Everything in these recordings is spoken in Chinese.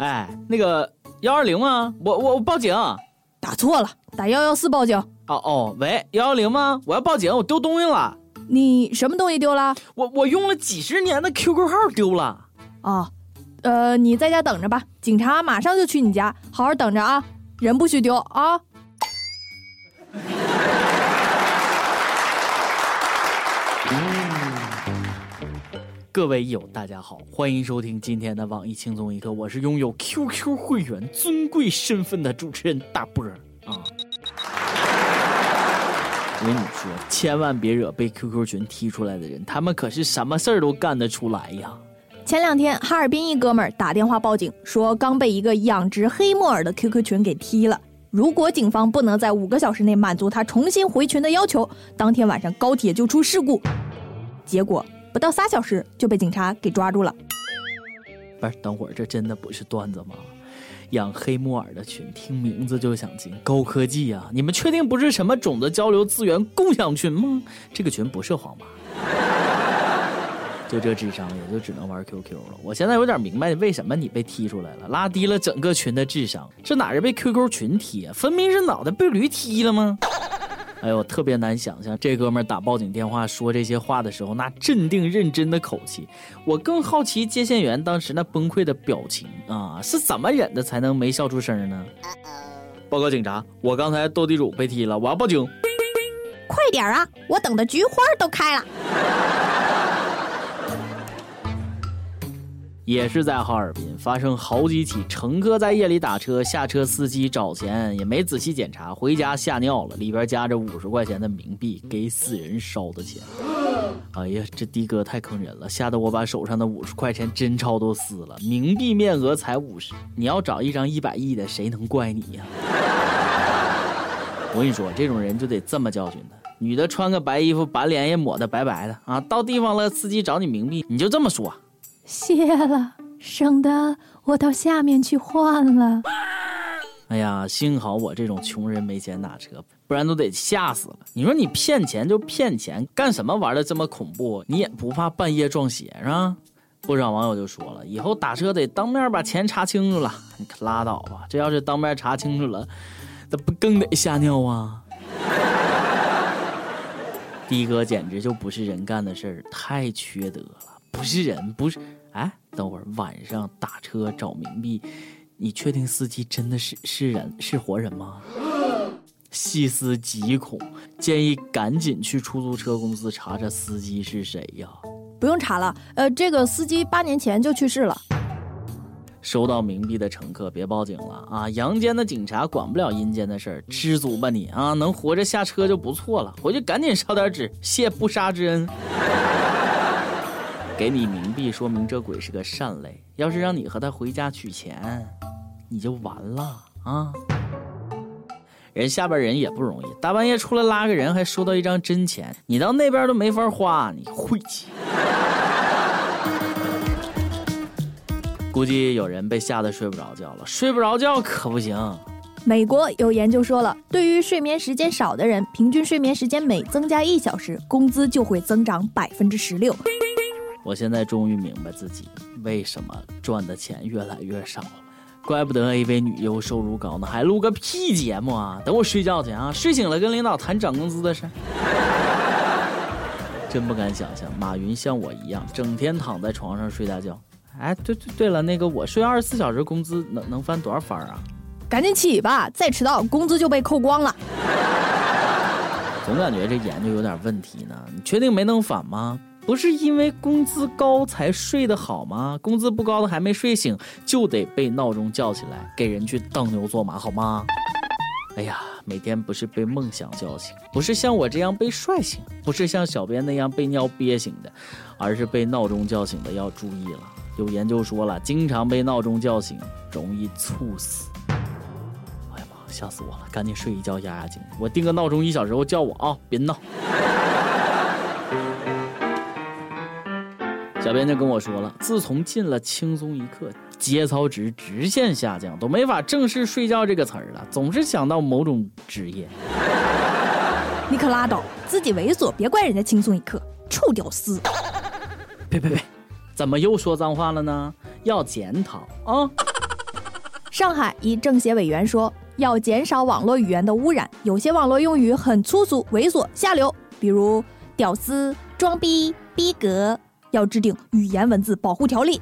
哎，那个幺二零吗？我我我报警。打错了，打幺幺四报警。哦哦，喂，幺幺零吗？我要报警，我丢东西了。你什么东西丢了？我我用了几十年的 QQ 号丢了。哦，呃，你在家等着吧，警察马上就去你家，好好等着啊，人不许丢啊。各位友，大家好，欢迎收听今天的网易轻松一刻，我是拥有 QQ 会员尊贵身份的主持人大波儿啊。我跟你说，千万别惹被 QQ 群踢出来的人，他们可是什么事儿都干得出来呀。前两天，哈尔滨一哥们儿打电话报警，说刚被一个养殖黑木耳的 QQ 群给踢了。如果警方不能在五个小时内满足他重新回群的要求，当天晚上高铁就出事故。结果。不到仨小时就被警察给抓住了。不是，等会儿这真的不是段子吗？养黑木耳的群，听名字就想进，高科技啊！你们确定不是什么种子交流资源共享群吗？这个群不是黄马。就这智商，也就只能玩 QQ 了。我现在有点明白为什么你被踢出来了，拉低了整个群的智商。这哪是被 QQ 群踢啊？分明是脑袋被驴踢了吗？哎呦，特别难想象这哥们儿打报警电话说这些话的时候，那镇定认真的口气。我更好奇接线员当时那崩溃的表情啊，是怎么忍的才能没笑出声呢？报告警察，我刚才斗地主被踢了，我要报警。快点啊，我等的菊花都开了。也是在哈尔滨发生好几起乘客在夜里打车，下车司机找钱也没仔细检查，回家吓尿了，里边夹着五十块钱的冥币，给死人烧的钱。哎呀，这的哥太坑人了，吓得我把手上的五十块钱真钞都撕了。冥币面额才五十，你要找一张一百亿的，谁能怪你呀？我跟你说，这种人就得这么教训他。女的穿个白衣服，把脸也抹得白白的啊，到地方了，司机找你冥币，你就这么说。谢了，省得我到下面去换了。哎呀，幸好我这种穷人没钱打车，不然都得吓死了。你说你骗钱就骗钱，干什么玩的这么恐怖？你也不怕半夜撞邪是吧？不少网友就说了，以后打车得当面把钱查清楚了。你可拉倒吧，这要是当面查清楚了，那不更得吓尿啊？的哥简直就不是人干的事儿，太缺德了，不是人，不是。哎，等会儿晚上打车找冥币，你确定司机真的是是人是活人吗？细思极恐，建议赶紧去出租车公司查查司机是谁呀。不用查了，呃，这个司机八年前就去世了。收到冥币的乘客别报警了啊！阳间的警察管不了阴间的事儿，知足吧你啊！能活着下车就不错了，回去赶紧烧点纸，谢不杀之恩。给你冥币，说明这鬼是个善类。要是让你和他回家取钱，你就完了啊！人下边人也不容易，大半夜出来拉个人，还收到一张真钱，你到那边都没法花，你晦气。估计有人被吓得睡不着觉了，睡不着觉可不行。美国有研究说了，对于睡眠时间少的人，平均睡眠时间每增加一小时，工资就会增长百分之十六。我现在终于明白自己为什么赚的钱越来越少了，怪不得 AV 女优收入高呢，还录个屁节目啊！等我睡觉去啊，睡醒了跟领导谈涨工资的事。真不敢想象马云像我一样整天躺在床上睡大觉。哎，对对对了，那个我睡二十四小时，工资能能翻多少番啊？赶紧起吧，再迟到工资就被扣光了。总感觉这研究有点问题呢，你确定没弄反吗？不是因为工资高才睡得好吗？工资不高的还没睡醒，就得被闹钟叫起来，给人去当牛做马，好吗？哎呀，每天不是被梦想叫醒，不是像我这样被帅醒，不是像小编那样被尿憋醒的，而是被闹钟叫醒的要注意了。有研究说了，经常被闹钟叫醒，容易猝死。哎呀妈，吓死我了！赶紧睡一觉压压惊。我定个闹钟，一小时后叫我啊，别闹。小编就跟我说了，自从进了轻松一刻，节操值直线下降，都没法正式睡觉这个词儿了，总是想到某种职业。你可拉倒，自己猥琐，别怪人家轻松一刻，臭屌丝！呸呸呸，怎么又说脏话了呢？要检讨啊！上海一政协委员说，要减少网络语言的污染，有些网络用语很粗俗、猥琐、下流，比如“屌丝”“装逼”“逼格”，要制定语言文字保护条例。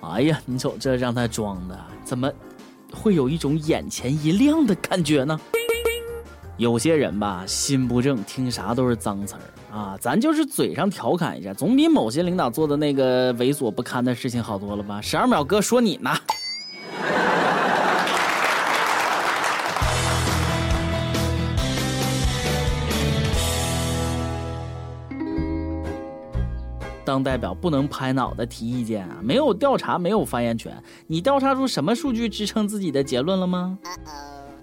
哎呀，你瞅这让他装的，怎么会有一种眼前一亮的感觉呢？有些人吧，心不正，听啥都是脏词儿啊。咱就是嘴上调侃一下，总比某些领导做的那个猥琐不堪的事情好多了吧？十二秒哥说你呢。当代表不能拍脑袋提意见啊！没有调查，没有发言权。你调查出什么数据支撑自己的结论了吗？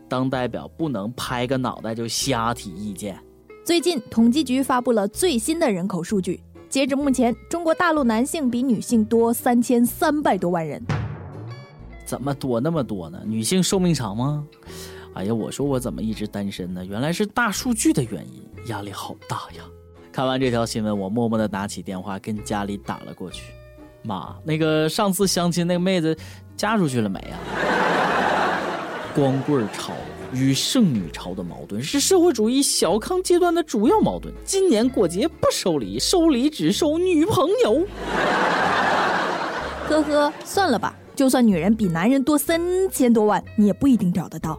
当代表不能拍个脑袋就瞎提意见。最近，统计局发布了最新的人口数据，截止目前，中国大陆男性比女性多三千三百多万人。怎么多那么多呢？女性寿命长吗？哎呀，我说我怎么一直单身呢？原来是大数据的原因，压力好大呀！看完这条新闻，我默默的拿起电话跟家里打了过去。妈，那个上次相亲那个妹子嫁出去了没啊？光棍潮与剩女潮的矛盾是社会主义小康阶段的主要矛盾。今年过节不收礼，收礼只收女朋友。呵呵，算了吧，就算女人比男人多三千多万，你也不一定找得到。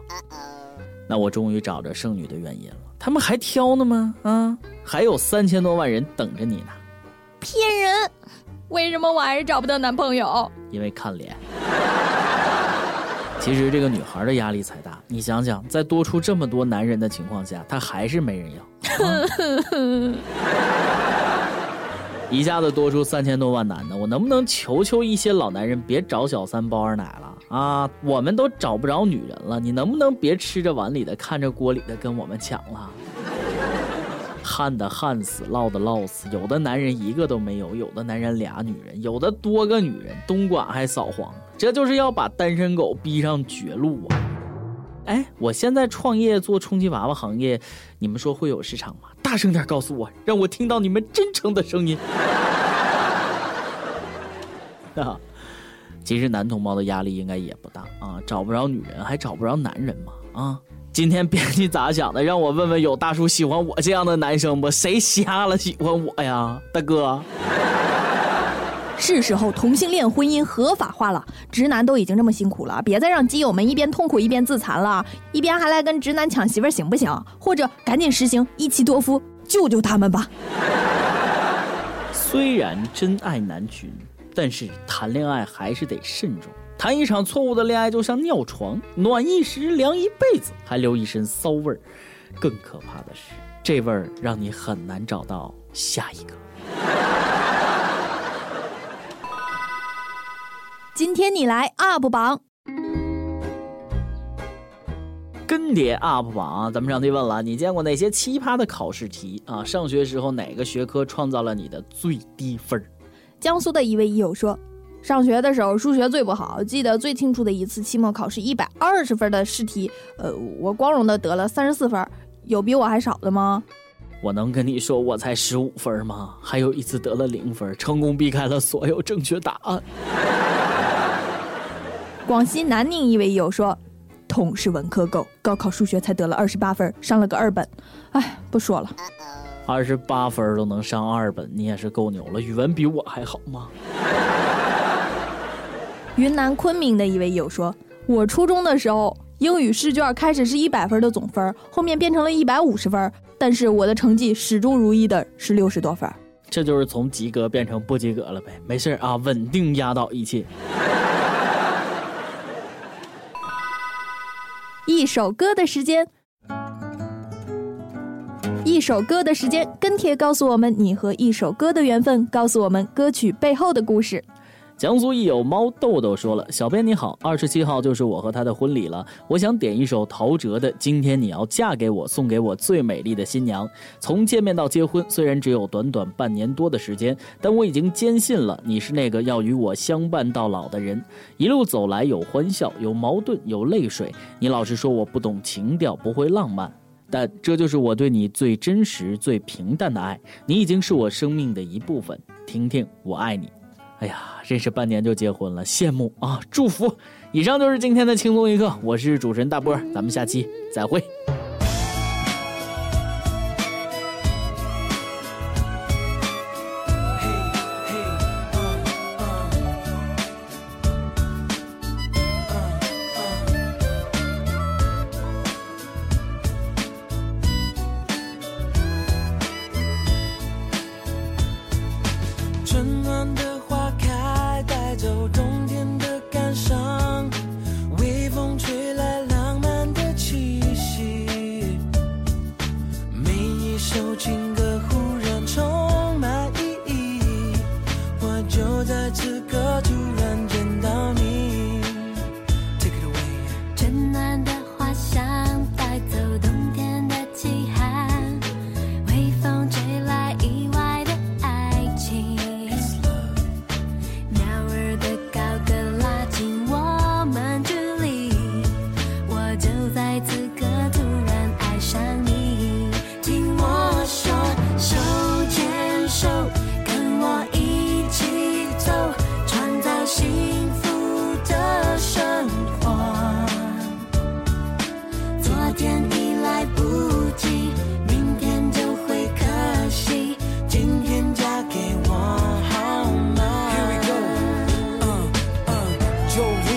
那我终于找着剩女的原因了，他们还挑呢吗？啊，还有三千多万人等着你呢。骗人！为什么我还是找不到男朋友？因为看脸。其实这个女孩的压力才大，你想想，在多出这么多男人的情况下，她还是没人要。一下子多出三千多万男的，我能不能求求一些老男人别找小三包二奶了啊？我们都找不着女人了，你能不能别吃着碗里的看着锅里的跟我们抢了？旱的旱死，涝的涝死，有的男人一个都没有，有的男人俩女人，有的多个女人，东莞还扫黄，这就是要把单身狗逼上绝路啊！哎，我现在创业做充气娃娃行业，你们说会有市场吗？大声点告诉我，让我听到你们真诚的声音。啊，其实男同胞的压力应该也不大啊，找不着女人还找不着男人吗？啊，今天编辑咋想的？让我问问有大叔喜欢我这样的男生不？谁瞎了喜欢我呀，大哥？是时候同性恋婚姻合法化了，直男都已经这么辛苦了，别再让基友们一边痛苦一边自残了，一边还来跟直男抢媳妇儿行不行？或者赶紧实行一妻多夫，救救他们吧。虽然真爱难寻，但是谈恋爱还是得慎重。谈一场错误的恋爱就像尿床，暖一时，凉一辈子，还留一身骚味儿。更可怕的是，这味儿让你很难找到下一个。今天你来 UP 榜，跟帖 UP 榜，咱们上期问了，你见过哪些奇葩的考试题啊？上学时候哪个学科创造了你的最低分？江苏的一位益友说，上学的时候数学最不好，记得最清楚的一次期末考试一百二十分的试题，呃，我光荣的得了三十四分，有比我还少的吗？我能跟你说我才十五分吗？还有一次得了零分，成功避开了所有正确答案。广西南宁一位友说：“痛是文科狗，高考数学才得了二十八分，上了个二本。哎，不说了，二十八分都能上二本，你也是够牛了。语文比我还好吗？” 云南昆明的一位友说：“我初中的时候，英语试卷开始是一百分的总分，后面变成了一百五十分，但是我的成绩始终如一的是六十多分。这就是从及格变成不及格了呗。没事啊，稳定压倒一切。”一首歌的时间，一首歌的时间，跟帖告诉我们你和一首歌的缘分，告诉我们歌曲背后的故事。江苏一友猫豆豆说了：“小编你好，二十七号就是我和他的婚礼了，我想点一首陶喆的《今天你要嫁给我》，送给我最美丽的新娘。从见面到结婚，虽然只有短短半年多的时间，但我已经坚信了你是那个要与我相伴到老的人。一路走来，有欢笑，有矛盾，有泪水。你老是说我不懂情调，不会浪漫，但这就是我对你最真实、最平淡的爱。你已经是我生命的一部分。听听，我爱你。”哎呀，认识半年就结婚了，羡慕啊！祝福。以上就是今天的轻松一刻，我是主持人大波，咱们下期再会。春暖的走动。told